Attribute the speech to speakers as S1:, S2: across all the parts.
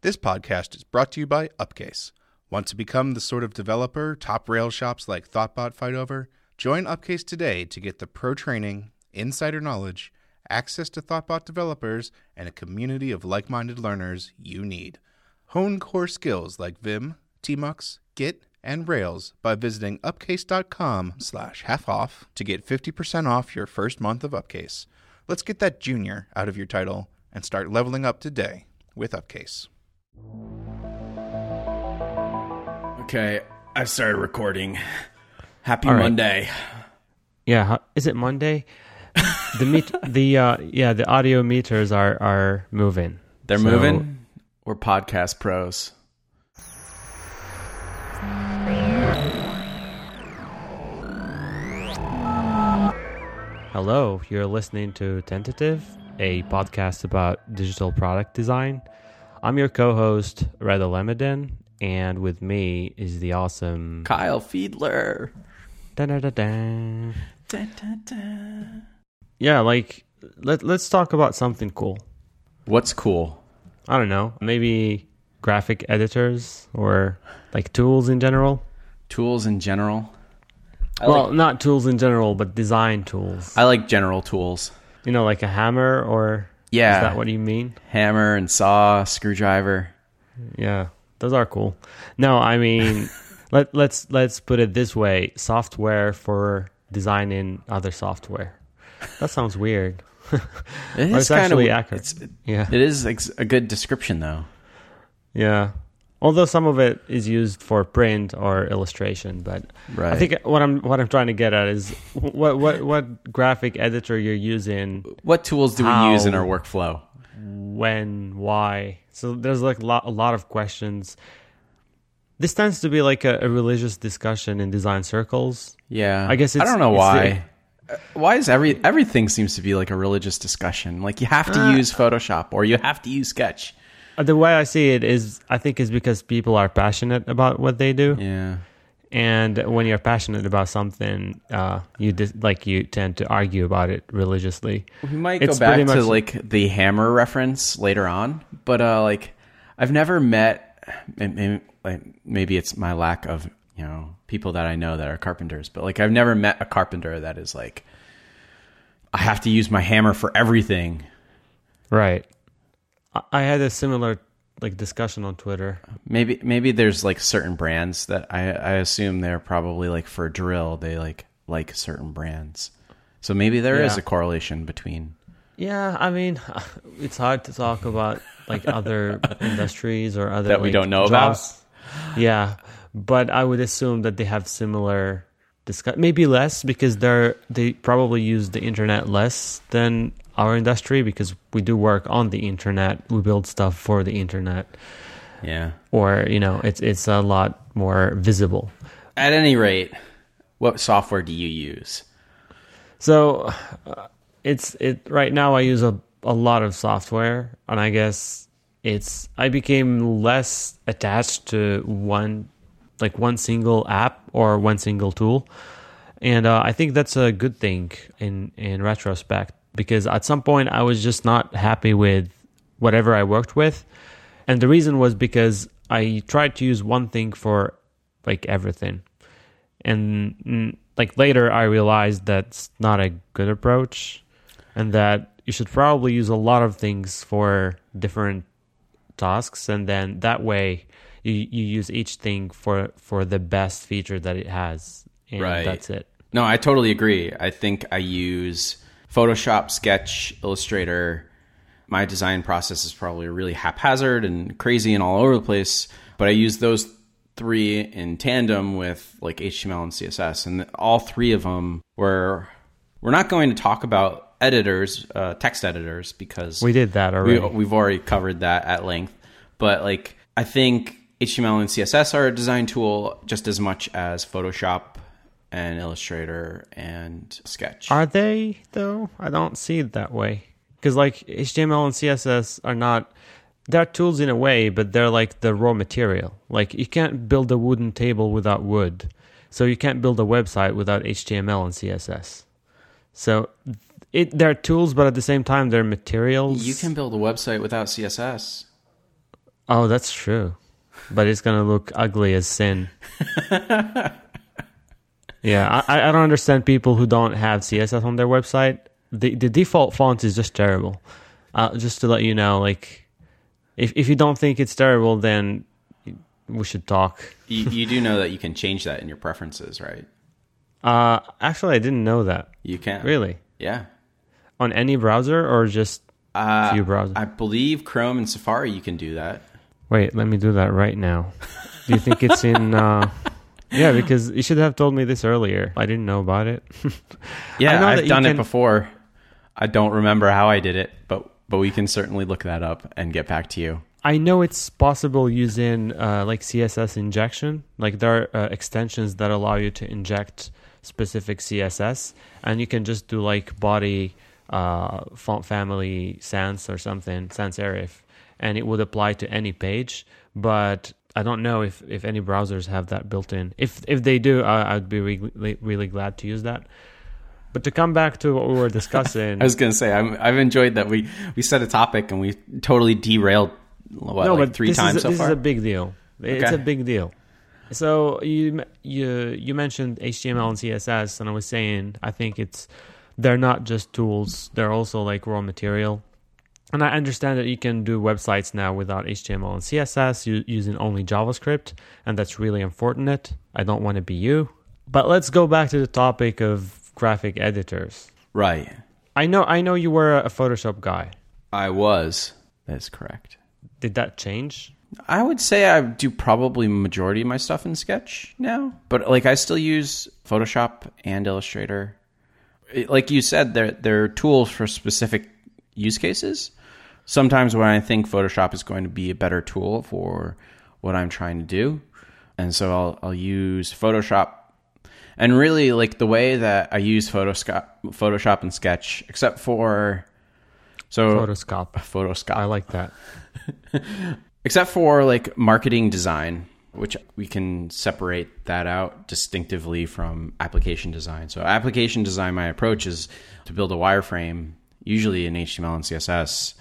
S1: This podcast is brought to you by Upcase. Want to become the sort of developer top Rails shops like Thoughtbot fight over? Join Upcase today to get the pro training, insider knowledge, access to Thoughtbot developers, and a community of like minded learners you need. Hone core skills like Vim, Tmux, Git, and Rails by visiting upcase.com slash half off to get 50% off your first month of Upcase. Let's get that junior out of your title and start leveling up today with Upcase.
S2: Okay, I've started recording. Happy
S3: All right.
S2: Monday.
S3: Yeah, is it Monday? the meet the uh yeah, the audio meters are are moving.
S2: They're
S3: So-
S2: moving. We're podcast pros.
S3: Hello, you're listening to Tentative, a podcast about digital product design. I'm your co-host, Reda Lemeden, and with me is the awesome
S2: Kyle Fiedler.
S3: Da-da-da-da.
S2: Dun.
S3: Yeah, like let let's talk about something cool.
S2: What's cool?
S3: I don't know, maybe graphic editors or like tools in general.
S2: Tools in general. I
S3: well,
S2: like,
S3: not tools in general, but design tools.
S2: I like general tools.
S3: You know, like a hammer, or
S2: Yeah.
S3: is that what you mean?
S2: Hammer and saw, screwdriver.
S3: Yeah, those are cool. No, I mean, let let's let's put it this way: software for designing other software. That sounds weird.
S2: It is
S3: it's
S2: kind
S3: actually
S2: of
S3: accurate. Yeah,
S2: it is ex- a good description, though.
S3: yeah. Although some of it is used for print or illustration, but
S2: Right.
S3: I think what I'm what I'm trying to get at is what what what graphic editor you're using
S2: What tools do we use in our workflow?
S3: when, why. So there's like a lot, a lot of questions. This tends to be like a, a religious discussion in design circles.
S2: Yeah,
S3: I guess
S2: I don't know why. Uh, Why is every everything seems to be like a religious discussion? Like you have to
S3: Uh,
S2: use Photoshop or you have to use Sketch.
S3: Uh, The way I see it is, I think, is because people are passionate about what they do,
S2: Yeah,
S3: and when you're passionate about something, uh, you dis- like you tend to argue about it religiously.
S2: we might
S3: It's
S2: go back to like the hammer reference later on, but uh, like I've never met. Maybe, maybe it's my lack of you know people that I know that are carpenters, but like I've never met a carpenter that is like I have to use my hammer for everything.
S3: Right. I, had a similar like discussion on Twitter.
S2: Maybe maybe there's like certain brands that I I assume they're probably like for drill they like like certain brands. So maybe there is
S3: Yeah.
S2: a correlation between
S3: Yeah, I mean, it's hard to talk about like other industries or other
S2: That we
S3: like,
S2: don't know about?
S3: Yeah, but I would assume that they have similar discuss. Maybe less because they're they probably use the internet less than our industry because we do work on the internet. We build stuff for the internet,
S2: yeah.
S3: or you know, it's it's a lot more visible.
S2: At any rate, what software do you use?
S3: So uh, it's it right now. I use a a lot of software, and I guess it's I became less attached to one like one single app or one single tool, and uh, I think that's a good thing in in retrospect because at some point I was just not happy with whatever I worked with, and the reason was because I tried to use one thing for like everything. And mm, like later i realized that's not a good approach and that you should probably use a lot of things for different tasks. And then that way you, you use each thing for for the best feature that it has and
S2: Right.
S3: that's it
S2: No, I totally agree. I think I use Photoshop, Sketch, Illustrator. My design process is probably really haphazard and crazy and all over the place, but I use those three in tandem with like HTML and CSS, and all three of them were. We're not going to talk about editors, uh, text editors, because
S3: we did that
S2: we,
S3: already
S2: we've already covered that at length. But like, I think HTML and CSS are a design tool just as much as Photoshop and Illustrator and Sketch.
S3: Are they though? I don't see it that way. Because like HTML and CSS are not they're tools in a way, but they're like the raw material. Like you can't build a wooden table without wood. So you can't build a website without HTML and CSS. So it they're tools, but at the same time they're materials.
S2: you can build a website without CSS.
S3: Oh, that's true. But it's gonna look ugly as sin. yeah, I, I don't understand people who don't have CSS on their website. The the default font is just terrible. Uh, just to let you know, like, if if you don't think it's terrible, then we should talk.
S2: You, you do know that you can change that in your preferences, right?
S3: Uh, actually, I didn't know that.
S2: You can.
S3: Really,
S2: Yeah.
S3: on any browser or just
S2: Uh,
S3: few browsers?
S2: I believe Chrome and Safari you can do that.
S3: Wait, let me do that right now. Do you think it's in? Uh, yeah, because you should have told me this earlier. I didn't know about it.
S2: Yeah, I've
S3: you
S2: done it before. I don't remember how I did it, but but we can certainly look that up and get back to you.
S3: I know it's possible using uh, like CSS injection. Like there are uh, extensions that allow you to inject specific CSS, and you can just do like body uh, font family sans or something sans serif, and it would apply to any page. But I don't know if, if any browsers have that built in. If if they do, I, I'd be really, really glad to use that. But to come back to what we were discussing,
S2: I was going to say I'm, I've enjoyed that we we set a topic and we totally derailed what
S3: no,
S2: like
S3: but
S2: three times
S3: is,
S2: so
S3: this
S2: far.
S3: is a big deal. It's
S2: Okay.
S3: a big deal. So you you you mentioned HTML and CSS, and I was saying I think it's they're not just tools; they're also like raw material. And I understand that you can do websites now without HTML and CSS using only JavaScript, and that's really unfortunate. I don't want to be you. But let's go back to the topic of graphic editors.
S2: right.
S3: I know I know you were a Photoshop guy.
S2: I was. That's correct.
S3: Did that change?
S2: I would say I do probably majority of my stuff in Sketch now, but like I still use Photoshop and Illustrator. Like you said, they're they're tools for specific use cases. Sometimes when I think Photoshop is going to be a better tool for what I'm trying to do, and so I'll I'll use Photoshop. And really, like the way that I use Photoshop, Photoshop and Sketch, except for so
S3: Photoscop.
S2: Photoshop
S3: I like that.
S2: except for like marketing design which we can separate that out distinctively from application design so application design my approach is to build a wireframe usually in html and css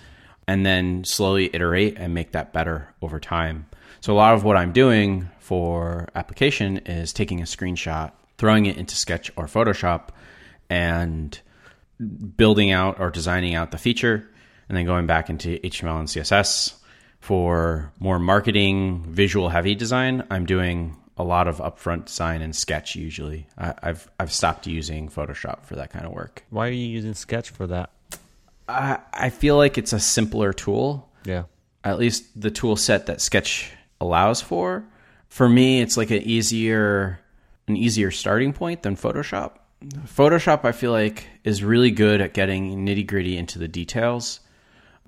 S2: and then slowly iterate and make that better over time so a lot of what i'm doing for application is taking a screenshot throwing it into sketch or photoshop and building out or designing out the feature and then going back into HTML and CSS. For more marketing, visual heavy design, I'm doing a lot of upfront design in Sketch usually. I, I've I've stopped using Photoshop for that kind of work.
S3: Why are you using Sketch for that?
S2: I, I feel like it's a simpler tool,
S3: Yeah.
S2: at least the tool set that Sketch allows for. For me, it's like an easier an easier starting point than Photoshop. Photoshop, I feel like, is really good at getting nitty gritty into the details.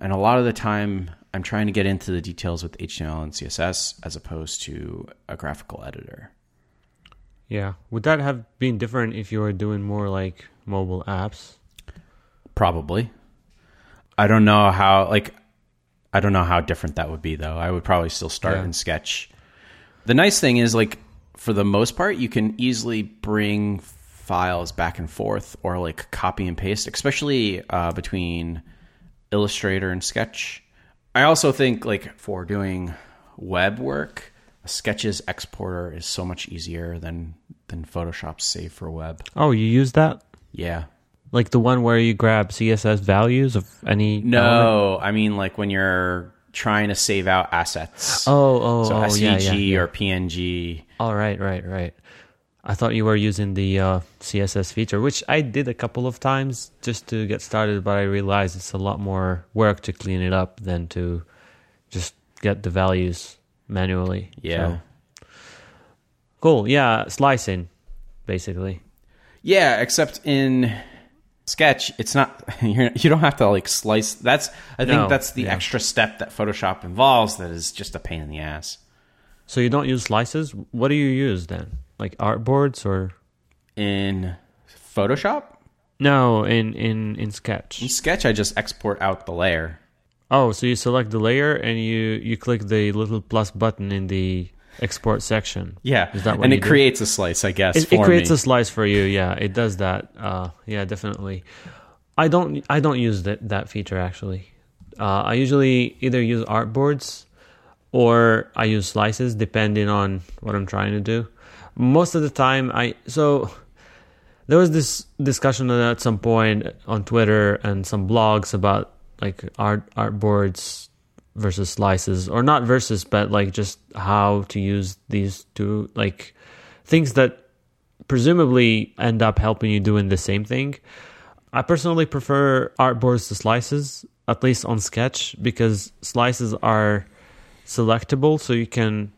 S2: And a lot of the time, I'm trying to get into the details with HTML and CSS as opposed to a graphical editor.
S3: Yeah. Would that have been different if you were doing more like mobile apps?
S2: Probably. I don't know how, like, I don't know how different that would be, though. I would probably still start
S3: Yeah.
S2: in Sketch. The nice thing is, like, for the most part, you can easily bring files back and forth or, like, copy and paste, especially uh, between Illustrator and Sketch. I also think, like, for doing web work, Sketch's exporter is so much easier than than Photoshop's Save for Web.
S3: Oh, you use that?
S2: Yeah.
S3: Like the one where you grab CSS values of any element?
S2: No, I mean like when you're trying to save out assets.
S3: Oh, oh,
S2: so
S3: oh,
S2: SVG
S3: yeah, yeah, yeah.
S2: or PNG.
S3: Oh, right, right, right. I thought you were using the uh, CSS feature, which I did a couple of times just to get started, but I realized it's a lot more work to clean it up than to just get the values manually.
S2: Yeah.
S3: So- Cool. Yeah, slicing, basically.
S2: Yeah, except in Sketch, it's not you're, you don't have to like slice. That's I think that's the
S3: yeah.
S2: extra step that Photoshop involves that is just a pain in the ass.
S3: So you don't use slices? What do you use then? Like artboards or
S2: In Photoshop,
S3: no? In in in Sketch.
S2: in Sketch, I just export out the layer.
S3: Oh, so you select the layer and you you click the little plus button in the export section.
S2: Yeah,
S3: Is that what
S2: and it
S3: do?
S2: creates a slice, I guess.
S3: It, it creates
S2: me.
S3: a slice for you. Yeah, it does that. Uh, yeah, definitely. I don't I don't use that that feature actually. Uh, I usually either use artboards or I use slices depending on what I'm trying to do. Most of the time, I so there was this discussion at some point on Twitter and some blogs about like art art boards versus slices or not versus but like just how to use these two like things that presumably end up helping you doing the same thing. I personally prefer artboards to slices, at least on Sketch, because slices are selectable, so you can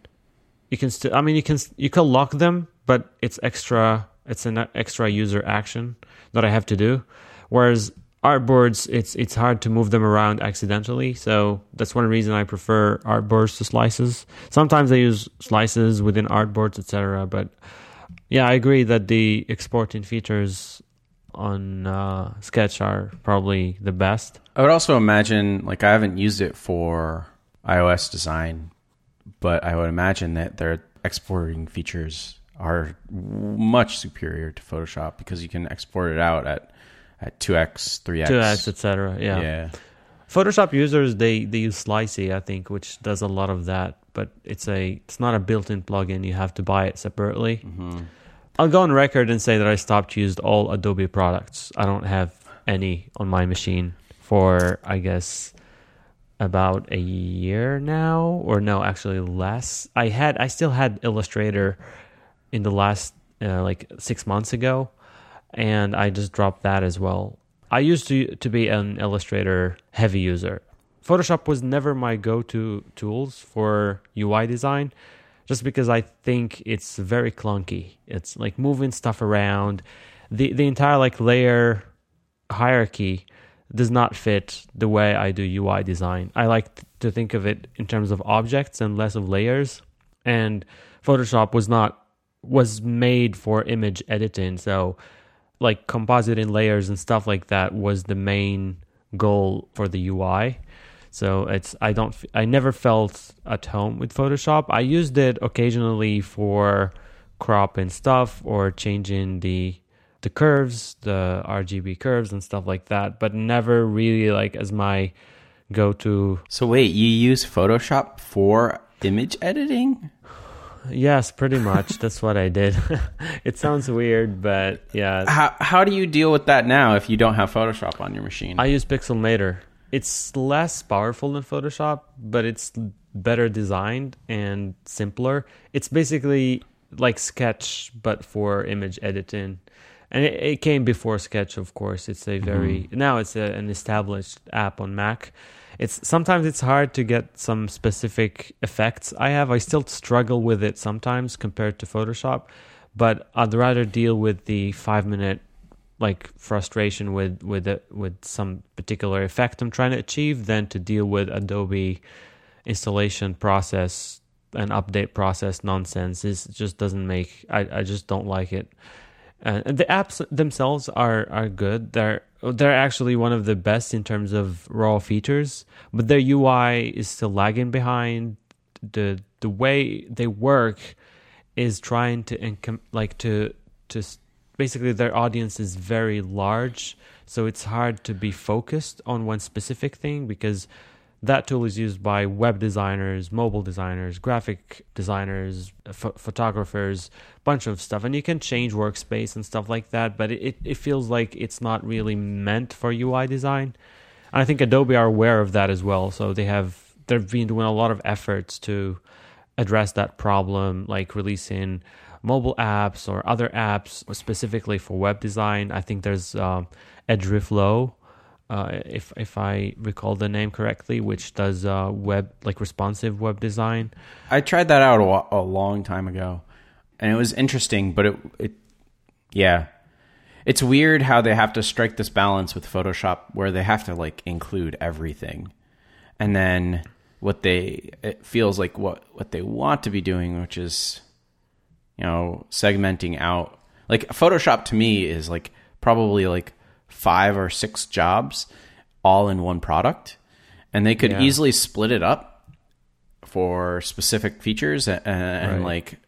S3: you can still. I mean, you can you can lock them, but it's extra. It's an extra user action that I have to do. Whereas artboards, it's it's hard to move them around accidentally. So that's one reason I prefer artboards to slices. Sometimes I use slices within artboards, etc. But yeah, I agree that the exporting features on uh, Sketch are probably the best.
S2: I would also imagine, like, I haven't used it for iOS design, but I would imagine that their exporting features are much superior to Photoshop because you can export it out at at two x, three x,
S3: two x, etc. Yeah.
S2: yeah.
S3: Photoshop users they they use Slicy, I think, which does a lot of that, but it's a it's not a built-in plugin. You have to buy it separately.
S2: Mm-hmm.
S3: I'll go on record and say that I stopped used all Adobe products. I don't have any on my machine for I guess about a year now, or no, actually less. I had I still had Illustrator in the last uh, like six months ago, and I just dropped that as well. I used to to be an Illustrator heavy user. Photoshop was never my go-to tools for UI design just because I think it's very clunky. It's like moving stuff around. The the entire like layer hierarchy does not fit the way I do UI design. I like to think of it in terms of objects and less of layers. And Photoshop was not was made for image editing, so like compositing layers and stuff like that was the main goal for the UI. So it's I don't I never felt at home with Photoshop. I used it occasionally for crop and stuff or changing the the curves, the RGB curves and stuff like that, but never really like as my go to.
S2: So wait, you use Photoshop for image editing?
S3: Yes, pretty much. That's what I did. it sounds weird, but yeah.
S2: How how do you deal with that now if you don't have Photoshop on your machine?
S3: I use Pixelmator. It's less powerful than Photoshop, but it's better designed and simpler. It's basically like Sketch but for image editing. And it, it came before Sketch, of course. It's a very mm-hmm. now it's a, an established app on Mac it's sometimes it's hard to get some specific effects I have. I still struggle with it sometimes compared to Photoshop, but I'd rather deal with the five minute like frustration with with it, with some particular effect I'm trying to achieve than to deal with Adobe installation process and update process nonsense. It just doesn't make I, I just don't like it. Uh, and the apps themselves are are good. They're they're actually one of the best in terms of raw features, but their UI is still lagging behind. the The way they work is trying to like to to basically their audience is very large, so it's hard to be focused on one specific thing because that tool is used by web designers, mobile designers, graphic designers, ph- photographers, bunch of stuff. And you can change workspace and stuff like that, but it, it feels like it's not really meant for UI design. And I think Adobe are aware of that as well. So they have they've been doing a lot of efforts to address that problem, like releasing mobile apps or other apps specifically for web design. I think there's um, Edgeflow uh, if if I recall the name correctly, which does uh, web like responsive web design.
S2: I tried that out a, a, long time ago, and it was interesting. But it, it, yeah, it's weird how they have to strike this balance with Photoshop, where they have to like include everything, and then what they it feels like what what they want to be doing, which is you know segmenting out. Like Photoshop to me is like probably like five or six jobs all in one product, and they could yeah. easily split it up for specific features and, and right. like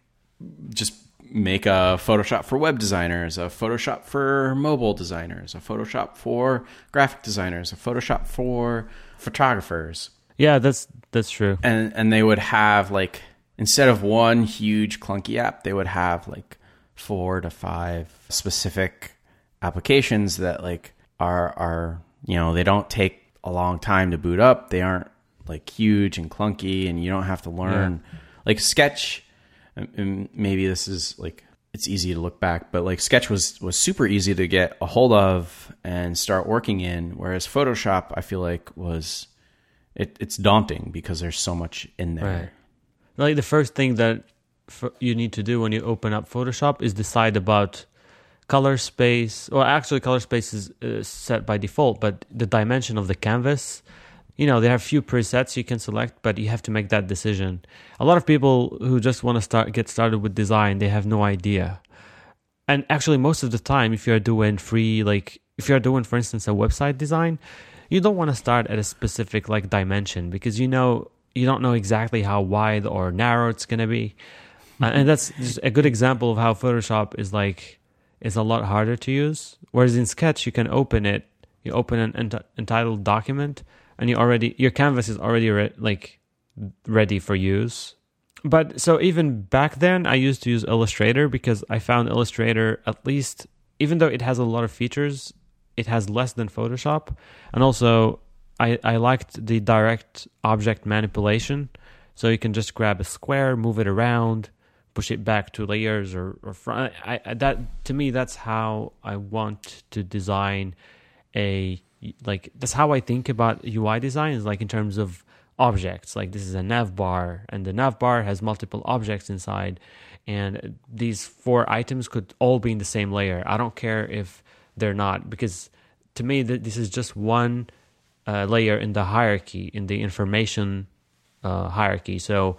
S2: just make a Photoshop for web designers, a Photoshop for mobile designers, a Photoshop for graphic designers, a Photoshop for photographers.
S3: Yeah, that's that's true.
S2: and and they would have like instead of one huge clunky app, they would have like four to five specific applications that like are are you know they don't take a long time to boot up. They aren't like huge and clunky, and you don't have to learn like Sketch. and- And maybe this is like it's easy to look back, but like Sketch was was super easy to get a hold of and start working in, whereas Photoshop I feel like was it, it's daunting because there's so much in there.
S3: Right. Like the first thing that f- you need to do when you open up Photoshop is decide about color space. Well, actually, color space is uh, set by default, but the dimension of the canvas. You know, there are a few presets you can select, but you have to make that decision. A lot of people who just want to start get started with design, they have no idea. And actually, most of the time, if you're doing free, like if you're doing, for instance, a website design, you don't want to start at a specific like dimension because you know you don't know exactly how wide or narrow it's going to be. Uh, and that's just a good example of how Photoshop is like is a lot harder to use. Whereas in Sketch, you can open it, you open an ent- entitled document, and you already your canvas is already re- like ready for use. But so even back then, I used to use Illustrator because I found Illustrator at least, even though it has a lot of features, it has less than Photoshop, and also I I liked the direct object manipulation. So you can just grab a square, move it around, push it back to layers or, or front. I, I that to me that's how I want to design a like that's how I think about UI design is like in terms of objects. Like this is a nav bar, and the nav bar has multiple objects inside, and these four items could all be in the same layer. I don't care if they're not because to me th- this is just one uh, layer in the hierarchy in the information uh, hierarchy. So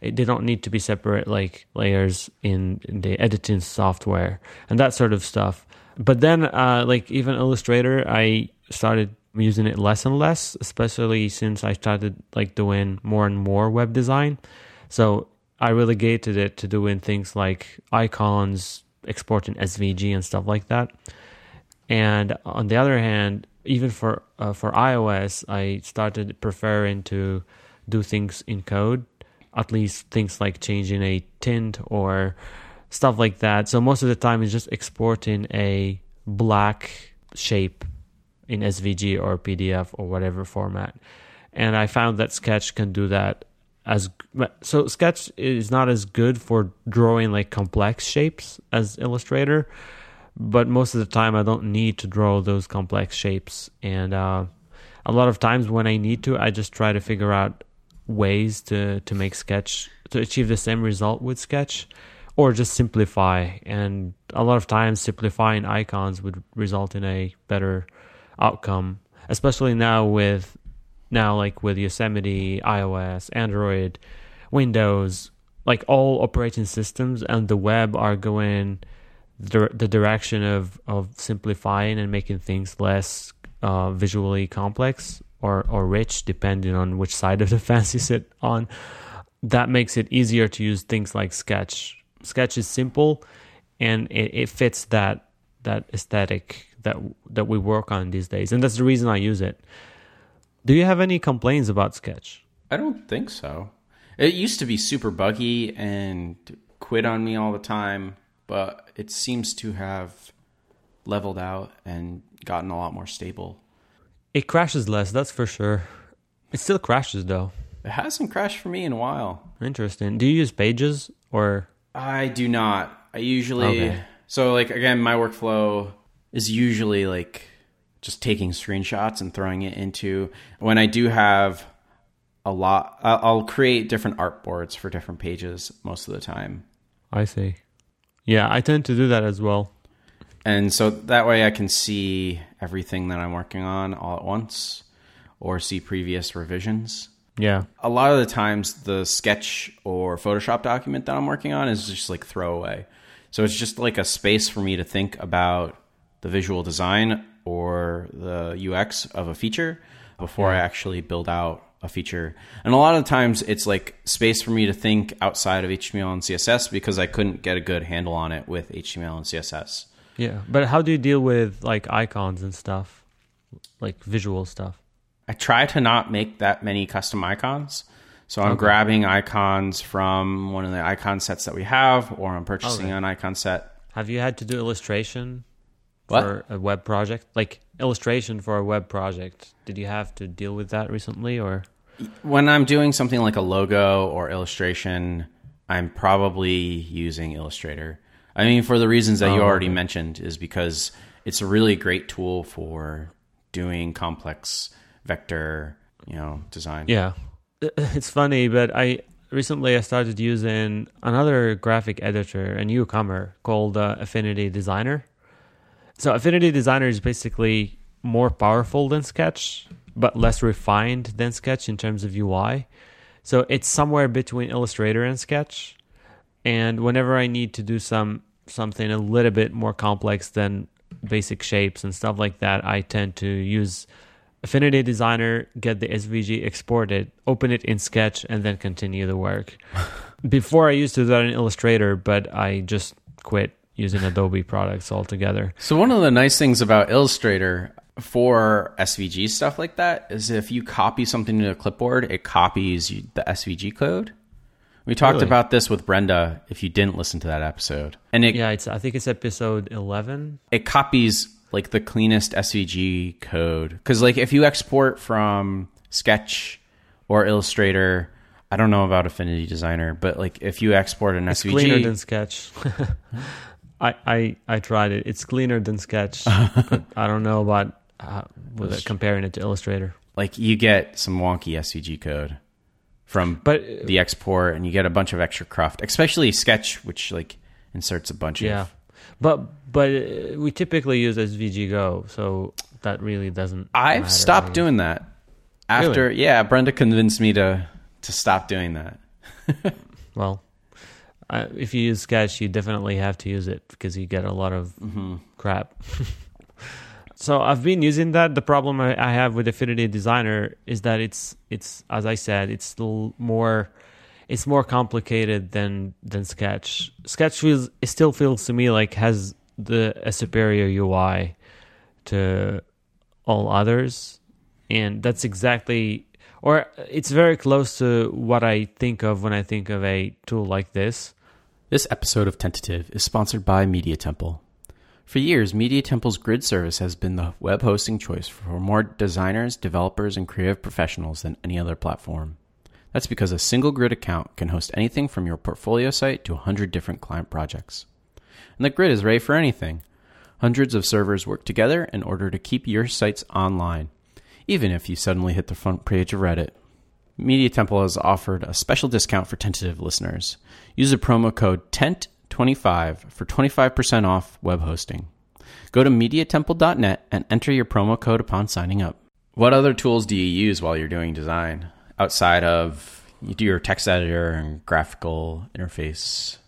S3: it, they don't need to be separate like layers in, in the editing software and that sort of stuff. But then, uh, like even Illustrator, I started using it less and less, especially since I started like doing more and more web design. So I relegated it to doing things like icons, exporting SVG and stuff like that. And on the other hand, even for uh, for iOS, I started preferring to do things in code, at least things like changing a tint or stuff like that. So most of the time, it's just exporting a black shape in SVG or PDF or whatever format. And I found that Sketch can do that as so Sketch is not as good for drawing like complex shapes as Illustrator, but most of the time I don't need to draw those complex shapes. And uh, a lot of times when I need to, I just try to figure out ways to to make Sketch to achieve the same result with Sketch, or just simplify. And a lot of times, simplifying icons would result in a better outcome, especially now with now like with Yosemite, iOS, Android, Windows, like all operating systems and the web are going the, the direction of, of simplifying and making things less uh, visually complex or, or rich, depending on which side of the fence you sit on. That makes it easier to use things like Sketch. Sketch is simple and it, it fits that that aesthetic that that we work on these days, and that's the reason I use it. Do you have any complaints about Sketch?
S2: I don't think so. It used to be super buggy and quit on me all the time, but it seems to have leveled out and gotten a lot more stable.
S3: It crashes less, that's for sure. It still crashes though.
S2: It hasn't crashed for me in a while.
S3: Interesting. Do you use Pages or
S2: I do not. I usually
S3: Okay.
S2: so like again, my workflow is usually like just taking screenshots and throwing it into when I do have a lot. I'll I'll create different artboards for different pages most of the time,
S3: I see. Yeah, I tend to do that as well.
S2: and so that way I can see everything that I'm working on all at once, or see previous revisions.
S3: Yeah.
S2: a lot of the times the sketch or photoshop document that i'm working on is just like throwaway so it's just like a space for me to think about the visual design or the ux of a feature before i actually build out a feature and a lot of times it's like space for me to think outside of html and css because i couldn't get a good handle on it with html and css
S3: Yeah. But how do you deal with like icons and stuff? Like visual stuff?
S2: I try to not make that many custom icons. So I'm grabbing icons from one of the icon sets that we have, or I'm purchasing
S3: Okay.
S2: an icon set.
S3: Have you had to do illustration
S2: What?
S3: for a web project? Like illustration for a web project. Did you have to deal with that recently or
S2: When I'm doing something like a logo or illustration, I'm probably using Illustrator. I mean, for the reasons that you
S3: Oh,
S2: already mentioned, is because it's a really great tool for doing complex vector, you know, design.
S3: Yeah. It's funny, but I recently I started using another graphic editor, a newcomer called uh, Affinity Designer. So Affinity Designer is basically more powerful than Sketch, but less refined than Sketch in terms of UI. So it's somewhere between Illustrator and Sketch. And whenever I need to do some something a little bit more complex than basic shapes and stuff like that, I tend to use Affinity Designer, get the SVG exported, open it in Sketch, and then continue the work. Before I used to do that in Illustrator, but I just quit using Adobe products altogether.
S2: So one of the nice things about Illustrator for SVG stuff like that is if you copy something to a clipboard, it copies the SVG code. We talked
S3: Really?
S2: about this with Brenda if you didn't listen to that episode. And it
S3: Yeah, it's I think it's episode eleven.
S2: it copies like the cleanest SVG code cuz like if you export from Sketch or Illustrator, I don't know about Affinity Designer, but like if you export an SVG.
S3: It's
S2: SVG
S3: cleaner than Sketch. I, I I tried it. It's cleaner than Sketch, but I don't know about uh, comparing it to Illustrator.
S2: like you get some wonky SVG code from
S3: But
S2: the export and you get a bunch of extra cruft, especially Sketch, which like inserts a bunch of
S3: yeah,
S2: of.
S3: but but uh, we typically use SVGO, so that really doesn't.
S2: I've stopped doing that after. Yeah, Brenda convinced me to to stop doing that.
S3: Well, uh, if you use Sketch, you definitely have to use it because you get a lot of mm-hmm. crap. so I've been using that. The problem I, have with Affinity Designer is that it's it's as I said, it's still more it's more complicated than than Sketch. Sketch feels it still feels to me like has the a superior UI to all others, and that's exactly or it's very close to what I think of when I think of a tool like this.
S2: This episode of Tentative is sponsored by Media Temple. For years, Media Temple's grid service has been the web hosting choice for more designers, developers, and creative professionals than any other platform. That's because a single grid account can host anything from your portfolio site to 100 different client projects. And the grid is ready for anything. Hundreds of servers work together in order to keep your sites online, even if you suddenly hit the front page of Reddit. Media Temple has offered a special discount for tentative listeners. Use the promo code TENT25 for 25% off web hosting. Go to mediatemple.net and enter your promo code upon signing up. What other tools do you use while you're doing design outside of you do your text editor and graphical interface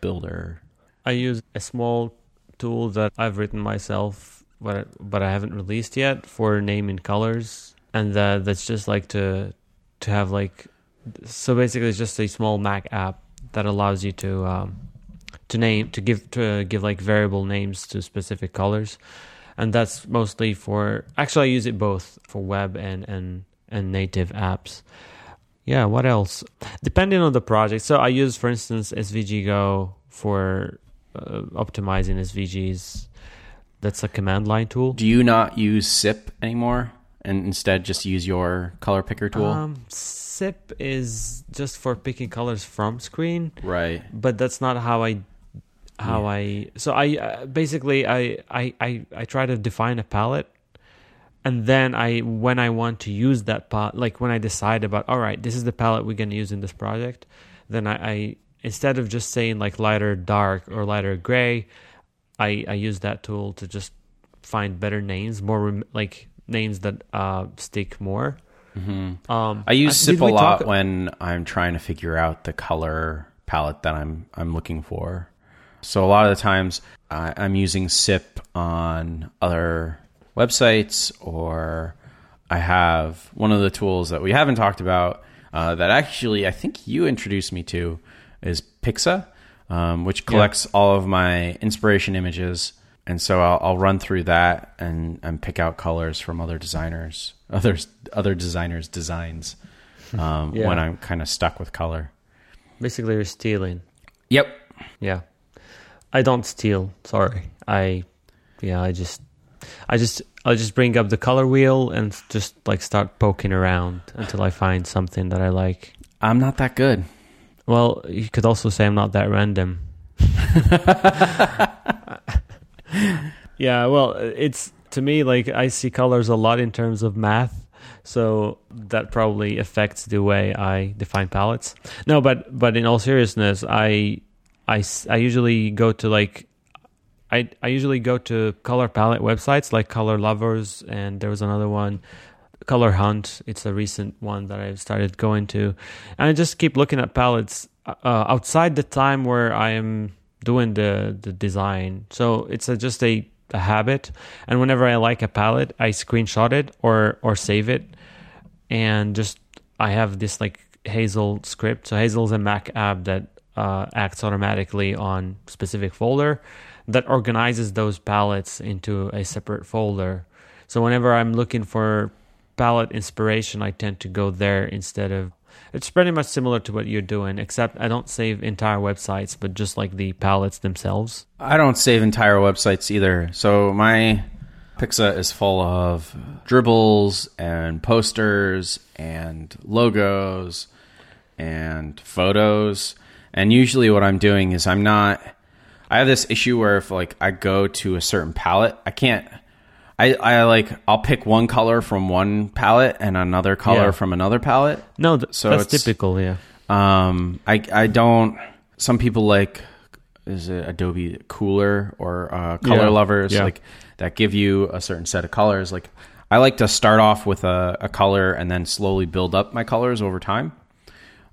S2: builder?
S3: I use a small tool that I've written myself, but but I haven't released yet for naming colors, and that that's just like to to have like so basically it's just a small Mac app that allows you to um, to name to give to give like variable names to specific colors, and that's mostly for actually I use it both for web and and and native apps. Yeah, what else? Depending on the project. So I use, for instance, SVGO for uh, optimizing SVGs. That's a command line tool.
S2: Do you not use SIP anymore and instead just use your color picker tool?
S3: Um, SIP is just for picking colors from screen,
S2: right.
S3: but that's not how I how I. So I uh, basically I, I I I try to define a palette, and then I when I want to use that palette, like when I decide about all right, this is the palette we're gonna use in this project, then I, I instead of just saying like lighter dark or lighter gray, I I use that tool to just find better names, more rem- like names that uh stick more. Mm-hmm. Um,
S2: I use
S3: uh,
S2: SIP a lot
S3: talk-
S2: when I'm trying to figure out the color palette that I'm I'm looking for. So a lot of the times I, I'm using SIP on other websites, or I have one of the tools that we haven't talked about uh, that actually I think you introduced me to is Pixa, um, which collects all of my inspiration images and so I'll, I'll run through that and and pick out colors from other designers, others other designers' designs um,
S3: Yeah.
S2: when I'm kind of stuck with color.
S3: Basically, you're stealing.
S2: Yep.
S3: Yeah. I don't steal. Sorry. I, yeah, I just, I just, I'll just bring up the color wheel and just like start poking around until I find something that I like.
S2: I'm not that good.
S3: Well, you could also say I'm not that random. yeah, well, it's to me like I see colors a lot in terms of math, so that probably affects the way I define palettes. No, but but in all seriousness, I I, I usually go to like I I usually go to color palette websites like Color Lovers and there was another one Color Hunt. It's a recent one that I've started going to, and I just keep looking at palettes uh, outside the time where I am doing the the design. So it's a, just a, a habit, and whenever I like a palette, I screenshot it or or save it, and just I have this like Hazel script. So Hazel is a Mac app that uh, acts automatically on specific folder that organizes those palettes into a separate folder. So whenever I'm looking for palette inspiration, I tend to go there instead of. It's pretty much similar to what you're doing, except I don't save entire websites, but just like the palettes themselves.
S2: I don't save entire websites either. So my Pixa is full of dribbles and posters and logos and photos. And usually what I'm doing is I'm not I have this issue where if like I go to a certain palette, I can't I, I like I'll pick one color from one palette and another color
S3: Yeah.
S2: from another palette.
S3: No, th-
S2: So
S3: that's
S2: it's-
S3: typical. Yeah,
S2: Um, I I don't. Some people like is it Adobe Kuler or uh, Color
S3: Yeah.
S2: Lovers
S3: Yeah.
S2: like that give you a certain set of colors. Like I like to start off with a, a color and then slowly build up my colors over time,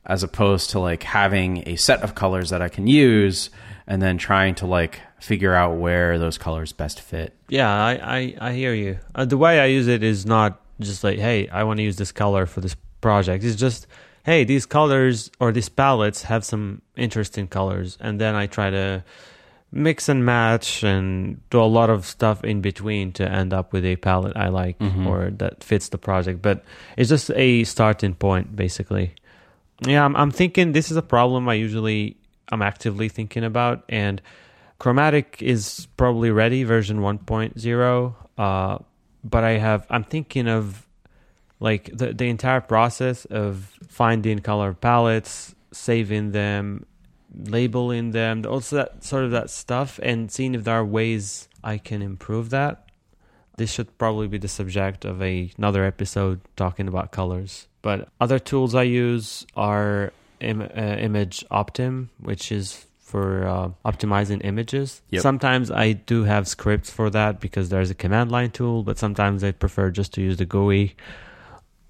S2: as opposed to like having a set of colors that I can use and then trying to like figure out where those colors best fit.
S3: yeah, I I, I hear you. Uh, the way I use it is not just like, hey, I want to use this color for this project. It's just, hey, these colors or these palettes have some interesting colors, and then I try to mix and match and do a lot of stuff in between to end up with a palette I like or that fits the project. But it's just a starting point, basically. Yeah, I'm, I'm thinking this is a problem I usually I'm actively thinking about, and Chromatic is probably ready, version 1.0. Uh, but I have I'm thinking of like the the entire process of finding color palettes, saving them, labeling them, also that sort of that stuff, and seeing if there are ways I can improve that. This should probably be the subject of a, another episode talking about colors. But other tools I use are Im- uh, ImageOptim, which is for uh, optimizing images.
S2: Yep.
S3: Sometimes I do have scripts for that because there's a command line tool, but sometimes I prefer just to use the GUI.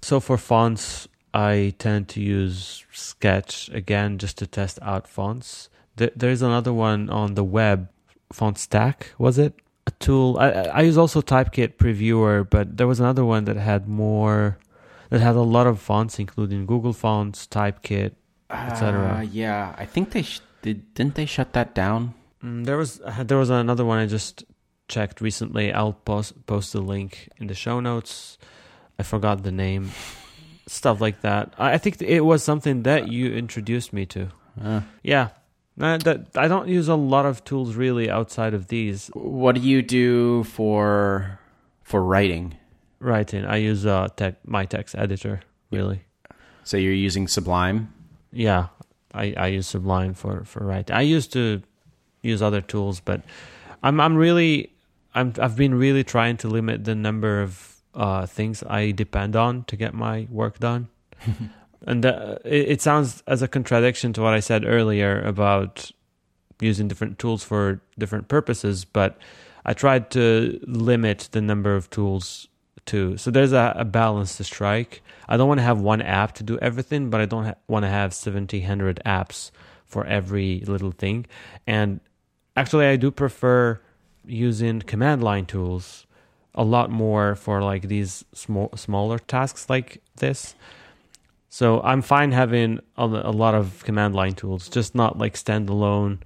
S3: So for fonts, I tend to use Sketch again just to test out fonts. There, there's another one on the web, Font Stack, was it? Tool. I, I use also Typekit Previewer, but there was another one that had more, that had a lot of fonts, including Google Fonts, Typekit, etc.
S2: Uh, yeah, I think they sh- did. Didn't they shut that down?
S3: Mm, there was there was another one I just checked recently. I'll post post the link in the show notes. I forgot the name. Stuff like that. I I think it was something that you introduced me to.
S2: Uh,
S3: Yeah. Uh, I don't use a lot of tools really outside of these
S2: what do you do for for writing?
S3: writing. I use uh tech, my text editor really.
S2: So you're using Sublime.
S3: Yeah, I, I use Sublime for for writing. I used to use other tools, but I'm I'm really I'm I've been really trying to limit the number of uh, things I depend on to get my work done. and uh, it, sounds as a contradiction to what I said earlier about using different tools for different purposes, but I tried to limit the number of tools too. So there's a, a balance to strike. I don't want to have one app to do everything, but I don't ha- want to have 1700 apps for every little thing. And actually, I do prefer using command line tools a lot more for like these small smaller tasks like this. So I'm fine having a, lot of command line tools, just not like standalone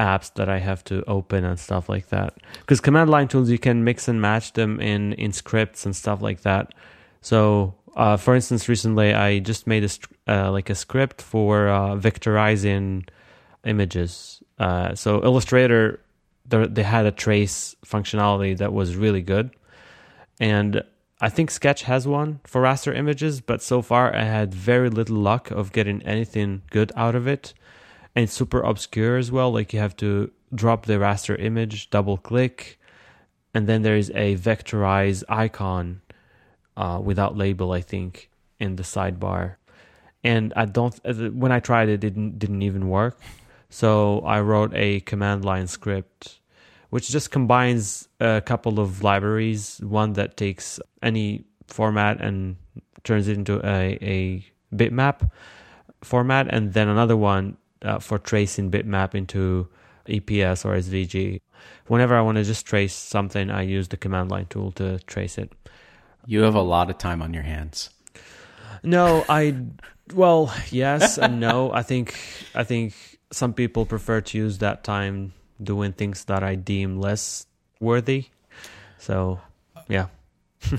S3: apps that I have to open and stuff like that. Because command line tools, you can mix and match them in in scripts and stuff like that. So, uh, for instance, recently I just made a uh, like a script for uh, vectorizing images. Uh, so Illustrator, they had a trace functionality that was really good, and I think Sketch has one for raster images, but so far I had very little luck of getting anything good out of it. And it's super obscure as well. Like you have to drop the raster image, double click, and then there is a vectorize icon uh, without label, I think, in the sidebar. And I don't. When I tried it, it didn't didn't even work. So I wrote a command line script, which just combines a couple of libraries. One that takes any format and turns it into a, a bitmap format, and then another one uh, for tracing bitmap into EPS or SVG. Whenever I want to just trace something, I use the command line tool to trace it.
S2: You have a lot of time on your hands.
S3: No, I well, yes and no. I think I think some people prefer to use that time doing things that I deem less worthy. So, yeah.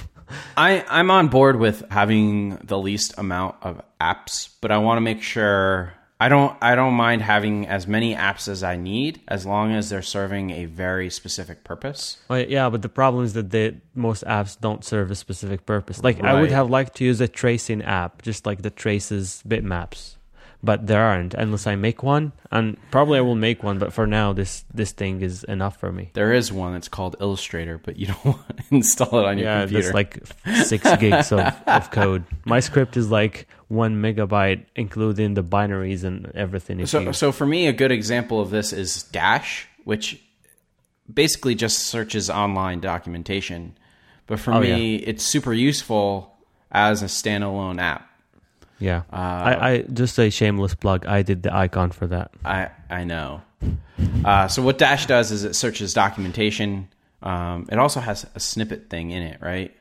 S2: I I'm on board with having the least amount of apps, but I want to make sure I don't I don't mind having as many apps as I need as long as they're serving a very specific purpose.
S3: Well, yeah, but the problem is that the most apps don't serve a specific purpose. Like right. I would have liked to use a tracing app, just like the traces bitmaps but there aren't unless I make one, and probably I will make one. But for now, this this thing is enough for me.
S2: There is one. It's called Illustrator, but you don't want to install it on your
S3: yeah,
S2: computer.
S3: Yeah, like six gigs of, of code. My script is like one megabyte, including the binaries and everything.
S2: So, so for me, a good example of this is Dash, which basically just searches online documentation. But for oh, me, yeah. it's super useful as a standalone app
S3: yeah, uh, I, I just a shameless plug. I did the icon for that.
S2: I I know. Uh, so what Dash does is it searches documentation. Um, it also has a snippet thing in it, right?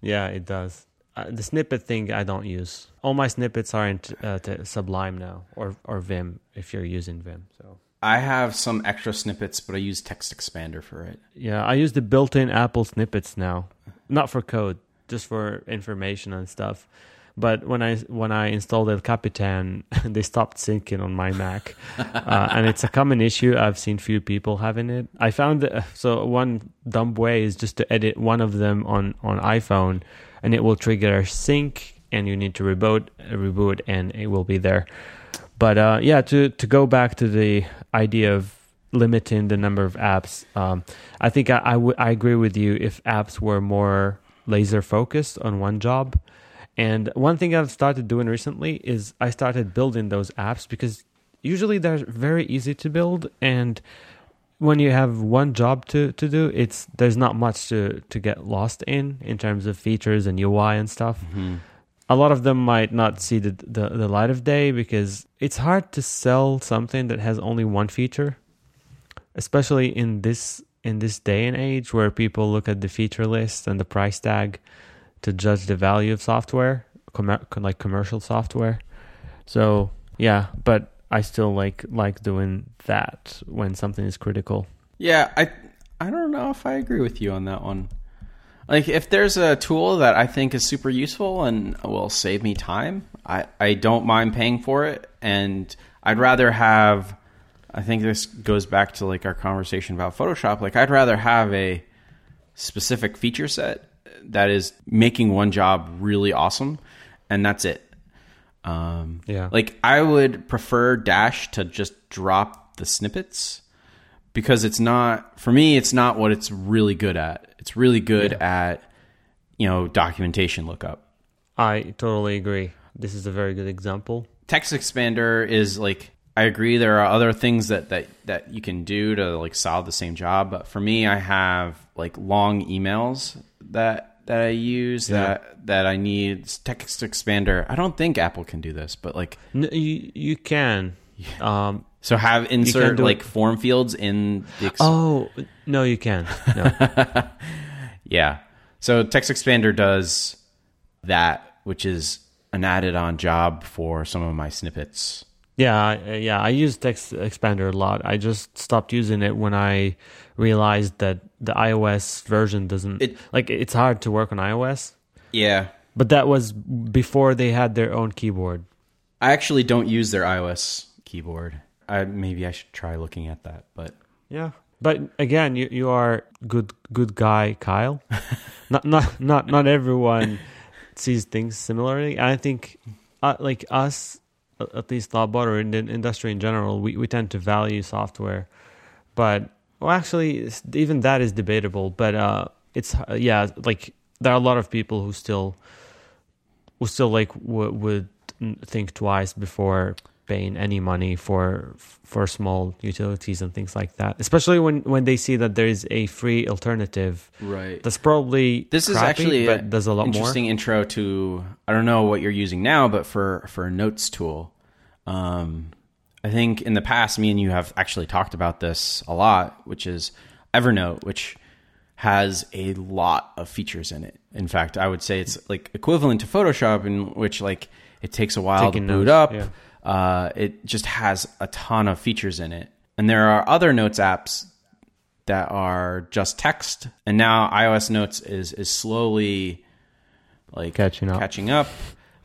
S3: Yeah, it does. Uh, the snippet thing I don't use. All my snippets are in uh, Sublime now, or or Vim if you're using Vim. So
S2: I have some extra snippets, but I use Text Expander for it.
S3: Yeah, I use the built-in Apple snippets now, not for code, just for information and stuff. But when I when I installed El Capitan, they stopped syncing on my Mac, uh, and it's a common issue. I've seen few people having it. I found that, so one dumb way is just to edit one of them on on iPhone, and it will trigger a sync, and you need to reboot reboot, and it will be there. But uh, yeah, to to go back to the idea of limiting the number of apps, um, I think I, I, w- I agree with you. If apps were more laser focused on one job and one thing I've started doing recently is I started building those apps because usually they're very easy to build and when you have one job to, to do, it's there's not much to, to get lost in in terms of features and UI and stuff. Mm-hmm. A lot of them might not see the, the, the light of day because it's hard to sell something that has only one feature, especially in this in this day and age where people look at the feature list and the price tag to judge the value of software, com- like commercial software. So yeah, but I still like like doing that when something is critical.
S2: Yeah, I I don't know if I agree with you on that one. Like if there's a tool that I think is super useful and will save me time, I I don't mind paying for it and I'd rather have I think this goes back to like our conversation about Photoshop. Like I'd rather have a specific feature set that is making one job really awesome, and that's it. Um, yeah, like I would prefer Dash to just drop the snippets because it's not for me. It's not what it's really good at. It's really good yeah. at you know documentation lookup.
S3: I totally agree. This is a very good example.
S2: Text expander is like I agree there are other things that that that you can do to like solve the same job, but for me I have like long emails that that I use yeah. that that I need text expander. I don't think Apple can do this, but like
S3: no, you you can.
S2: Um, so have insert like it. form fields in the.
S3: Ex- oh no, you can. No.
S2: yeah. So text expander does that, which is an added on job for some of my snippets.
S3: Yeah, yeah. I use Text Expander a lot. I just stopped using it when I realized that the iOS version doesn't
S2: It-
S3: like it's hard to work on iOS.
S2: Yeah.
S3: But that was before they had their own keyboard.
S2: I actually don't use their iOS keyboard. I maybe I should try looking at that, but
S3: Yeah. But again, you you are good good guy, Kyle. not not not not everyone sees things similarly. I think uh, like us, at least Thoughtbot or in the industry in general, we, we tend to value software. But well, actually, even that is debatable. But uh, it's uh, yeah, like there are a lot of people who still who still like w- would think twice before paying any money for for small utilities and things like that. Especially when when they see that there is a free alternative
S2: right.
S3: that's probably
S2: This is actually
S3: but
S2: a
S3: does a lot more.
S2: interesting intro to I don't know what you're using now, but for for a notes tool, um, I think in the past, me and you have actually talked about this a lot, which is Evernote, which has a lot of features in it. In fact, I would say it's like equivalent to Photoshop, in which like it takes a while
S3: Taking
S2: to boot
S3: notes,
S2: up.
S3: yeah.
S2: Uh, it just has a ton of features in it, and there are other notes apps that are just text. And now iOS Notes is is slowly like
S3: Catching up.
S2: Catching up.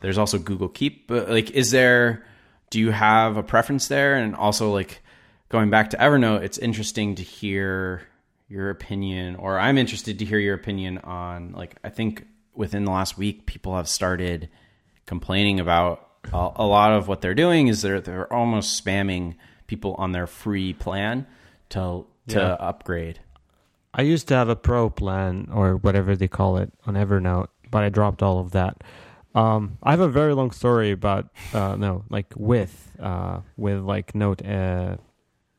S2: There's also Google Keep. But like, is there? Do you have a preference there? And also, like, going back to Evernote, it's interesting to hear your opinion, or I'm interested to hear your opinion on like. I think within the last week, people have started complaining about a, a lot of what they're doing. Is they're they're almost spamming people on their free plan to to
S3: Yeah.
S2: upgrade.
S3: I used to have a pro plan or whatever they call it on Evernote, but I dropped all of that. Um, I have a very long story about uh, no, like with uh, with like note uh,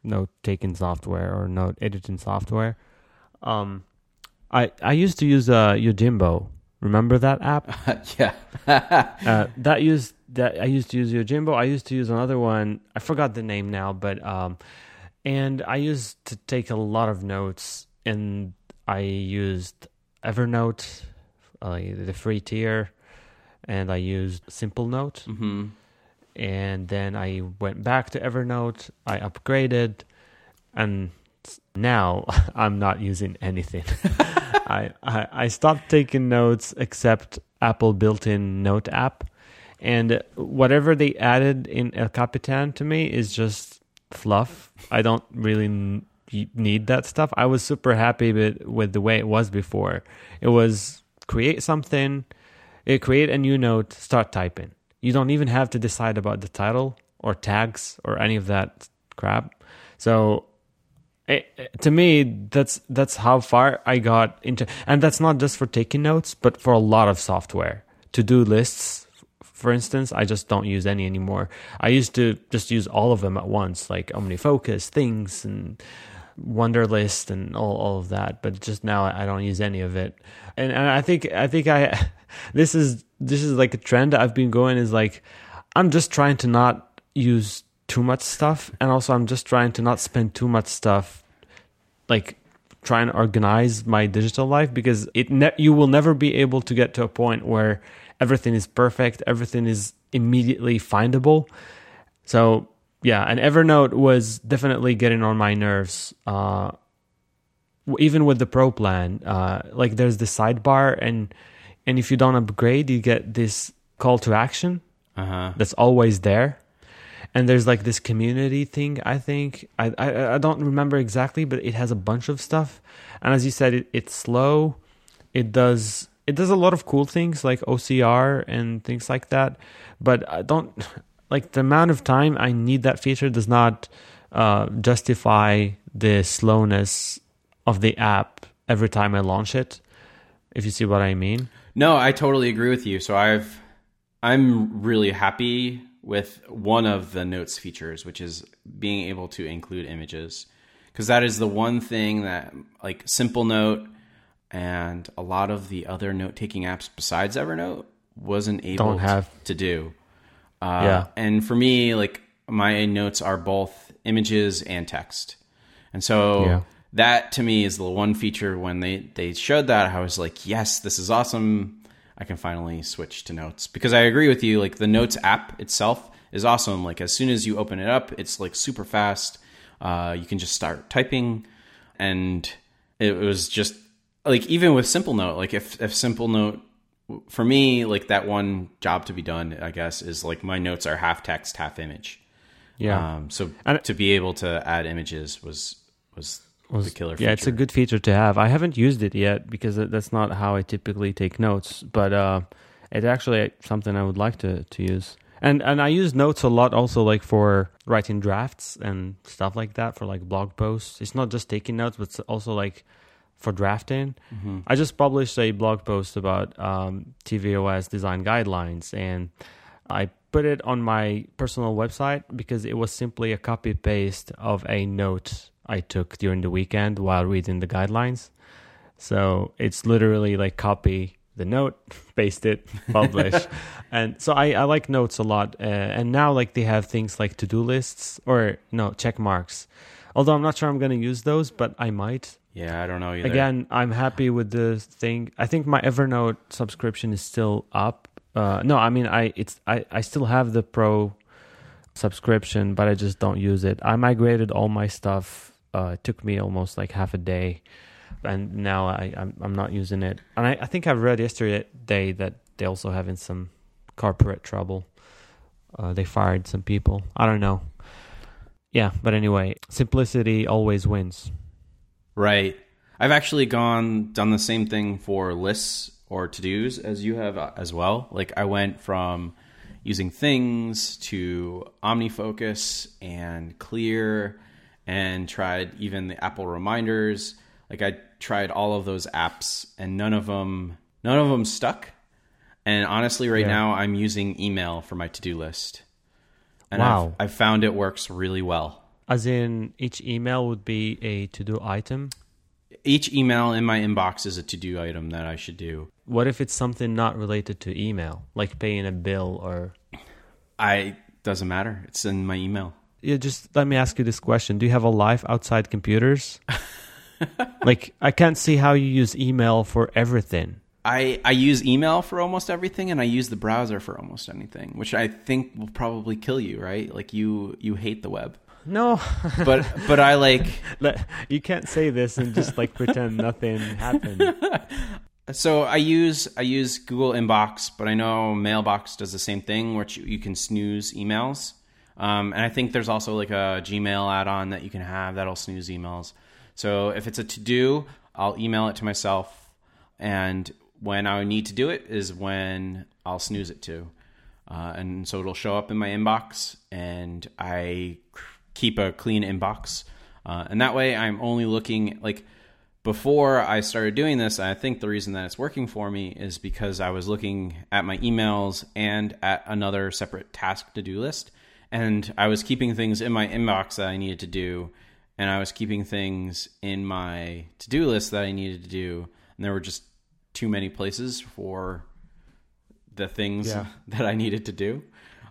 S3: note taking software or note editing software. Um, I I used to use uh, Yojimbo. Remember that app?
S2: yeah.
S3: uh, that used that I used to use Yojimbo. I used to use another one. I forgot the name now, but um, and I used to take a lot of notes, and I used Evernote, uh, the free tier, and I used Simple Note,
S2: hmm
S3: and then I went back to Evernote. I upgraded, and now I'm not using anything. I, I I stopped taking notes except Apple built-in Note app, and whatever they added in El Capitan to me is just fluff. I don't really n- need that stuff. I was super happy with with the way it was before. It was create something, it create a new note, start typing. You don't even have to decide about the title or tags or any of that crap. So it, it- to me that's that's how far I got into and that's not just for taking notes but for a lot of software to-do lists for instance I just don't use any anymore I used to just use all of them at once like OmniFocus things and Wunderlist and all, all of that but just now I don't use any of it and, and I think I think I this is this is like a trend that I've been going is like I'm just trying to not use too much stuff. And also I'm just trying to not spend too much stuff like trying to organize my digital life because it ne- you will never be able to get to a point where everything is perfect everything is immediately findable. So yeah and evernote was definitely getting on my nerves uh even with the pro plan uh like there's the sidebar and and if you don't upgrade you get this call to action
S2: Uh huh.
S3: that's always there. And there's like this community thing i think. I, I i don't remember exactly but it has a bunch of stuff. And as you said it, it's slow. It does it does a lot of cool things like ocr and things like that. But i don't like the amount of time i need that feature does not uh, justify the slowness of the app every time i launch it if you see what i mean
S2: No, I totally agree with you. So I've I'm really happy with one of the notes features, which is being able to include images. Because that is the one thing that like Simple Note and a lot of the other note taking apps besides Evernote wasn't able
S3: Don't have.
S2: to do. Uh,
S3: Yeah.
S2: And for me, like my notes are both images and text. And so
S3: Yeah.
S2: That to me is the one feature when they, they showed that, I was like, yes, this is awesome. I can finally switch to notes because I agree with you. Like the notes app itself is awesome. Like as soon as you open it up, it's like super fast. Uh, you can just start typing, and it was just like even with Simple Note, like if if Simple Note for me, like that one job to be done, I guess, is like my notes are half text, half image.
S3: Yeah.
S2: Um, so
S3: And-
S2: to be able to add images was was, the killer. feature.
S3: yeah, it's a good feature to have. I haven't used it yet because that's not how I typically take notes, but uh, it's actually something I would like to, to use. And and I use notes a lot also like for writing drafts and stuff like that for like blog posts. It's not just taking notes, but also like for drafting.
S2: Mm-hmm.
S3: I just published a blog post about um, tvOS design guidelines, and I put it on my personal website because it was simply a copy paste of a note I took during the weekend while reading the guidelines. So it's literally like copy the note, paste it, publish. and so I, I like notes a lot. Uh, and now like they have things like to do lists or no check marks. Although I'm not sure I'm going to use those, but I might.
S2: Yeah, I don't know either.
S3: Again, I'm happy with the thing. I think my Evernote subscription is still up. Uh, no, I mean I it's I, I still have the pro subscription, but I just don't use it. I migrated all my stuff. Uh, it took me almost like half a day, and now I I'm, I'm not using it. And I, I think I read yesterday that they also having some corporate trouble. Uh, they fired some people. I don't know. Yeah, but anyway, simplicity always wins.
S2: Right. I've actually gone done the same thing for lists or to dos as you have uh, as well. Like I went from using things to OmniFocus and Clear and tried even the Apple reminders. Like I tried all of those apps and none of them none of them stuck. And honestly right
S3: Yeah.
S2: now I'm using email for my to-do list. And
S3: Wow.
S2: I've, I've found it works really well.
S3: As in, each email would be a to do item.
S2: each email in my inbox is a to-do item that I should do.
S3: What if it's something not related to email, like paying a bill or.
S2: I doesn't matter. It's in my email.
S3: Yeah, just let me ask you this question Do you have a life outside computers? like, I can't see how you use email for everything.
S2: I I use email for almost everything and I use the browser for almost anything, which I think will probably kill you, right? Like you you hate the web.
S3: No,
S2: But but I like
S3: you can't say this and just like pretend nothing happened.
S2: so I use I use Google Inbox, but I know Mailbox does the same thing, which you, you can snooze emails. Um, and I think there's also like a Gmail add-on that you can have that'll snooze emails. So if it's a to-do, I'll email it to myself, and when I need to do it is when I'll snooze it to. Uh, and so it'll show up in my inbox, and I keep a clean inbox. Uh, and that way, I'm only looking like before I started doing this. I think the reason that it's working for me is because I was looking at my emails and at another separate task to do list, and I was keeping things in my inbox that I needed to do, and I was keeping things in my to do list that I needed to do, and there were just too many places for the things
S3: Yeah.
S2: that I needed to do.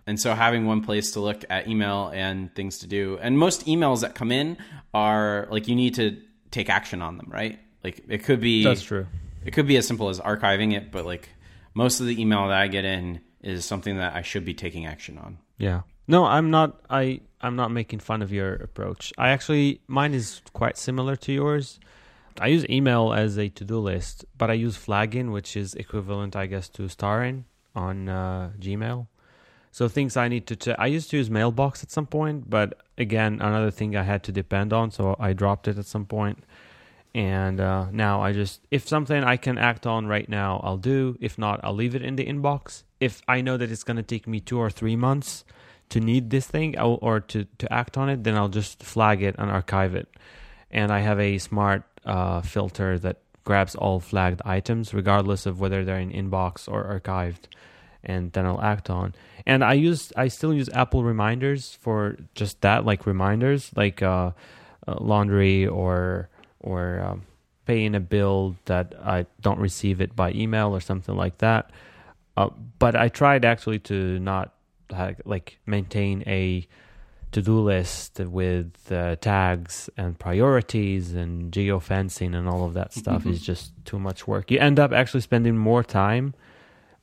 S2: And so having one place to look at email and things to do. And most emails that come in are like you need to take action on them, right? Like it could be
S3: That's true.
S2: It could be as simple as archiving it, but like most of the email that I get in is something that I should be taking action on.
S3: Yeah. No, I'm not. I I'm not making fun of your approach. I actually mine is quite similar to yours. I use email as a to do list, but I use flagging, which is equivalent, I guess, to starring on uh, Gmail. So things I need to check. I used to use Mailbox at some point, but again, another thing I had to depend on, so I dropped it at some point. And uh, now I just, if something I can act on right now, I'll do. If not, I'll leave it in the inbox. If I know that it's going to take me two or three months to need this thing or to, to act on it, then I'll just flag it and archive it. And I have a smart uh, filter that grabs all flagged items, regardless of whether they're in inbox or archived, and then I'll act on. And I use, I still use Apple reminders for just that, like reminders, like uh, uh, laundry or or um, paying a bill that I don't receive it by email or something like that. Uh, but I tried actually to not like maintain a to-do list with uh, tags and priorities and geofencing and all of that stuff is just too much work. You end up actually spending more time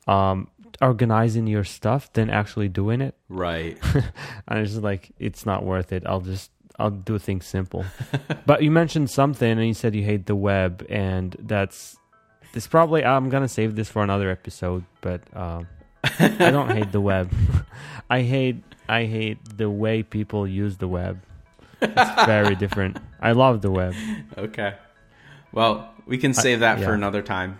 S3: um, organizing your stuff than actually doing it.
S2: Right.
S3: and it's like it's not worth it. I'll just I'll do things simple. but you mentioned something and you said you hate the web and that's this probably I'm gonna save this for another episode, but um, I don't hate the web. I hate I hate the way people use the web. It's very different. I love the web.
S2: Okay. Well, we can save that
S3: yeah.
S2: for another time.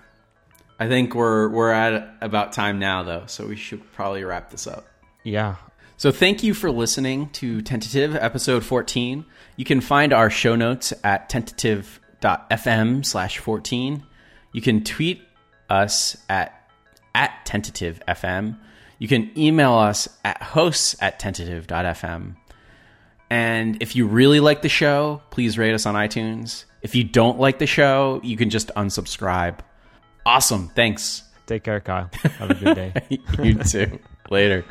S2: I think we're we're at about time now though, so we should probably wrap this up.
S3: Yeah.
S2: So thank you for listening to Tentative episode 14. You can find our show notes at tentative.fm slash 14. You can tweet us at, at tentativefm. You can email us at hosts at tentative.fm. And if you really like the show, please rate us on iTunes. If you don't like the show, you can just unsubscribe. Awesome. Thanks.
S3: Take care, Kyle. Have a good day.
S2: you too. Later.